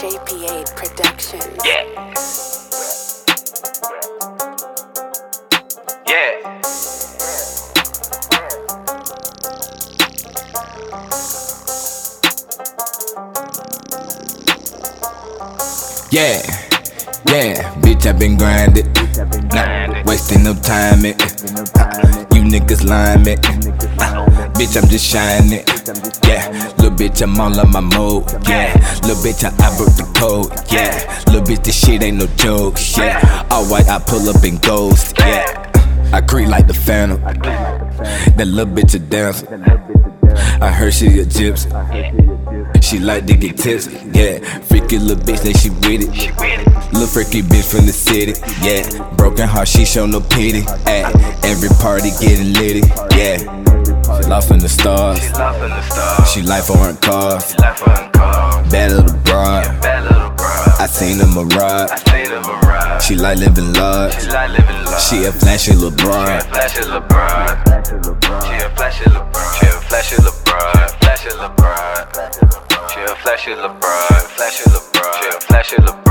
JP8 Production. Yeah. Yeah. Yeah, yeah, bitch, I've been grinding. Not wasting no time, it. You niggas lying, it. Bitch, I'm just shining. Yeah, little bitch, I'm all on my mode. Yeah, little bitch, I, broke the code. Yeah, little bitch, this shit ain't no joke. Yeah, all white, I pull up in ghost. Yeah, I creep like the phantom. That little bitch a dancer. I heard she a gypsy. She like to get tipsy, yeah. Freaky little bitch, then she with it. Little freaky bitch from the city, yeah. Broken heart, she show no pity. At every party getting litty, yeah. She love from the stars. She life on her cars. Bad little broad. I seen the mirage. She like living large. She a flashy LeBron. She a flashy LeBron. She a flashy LeBron. She a flashy LeBron. Flashy LeBron. She a flashy LeBron. Flashy LeBron. She a flashy LeBron.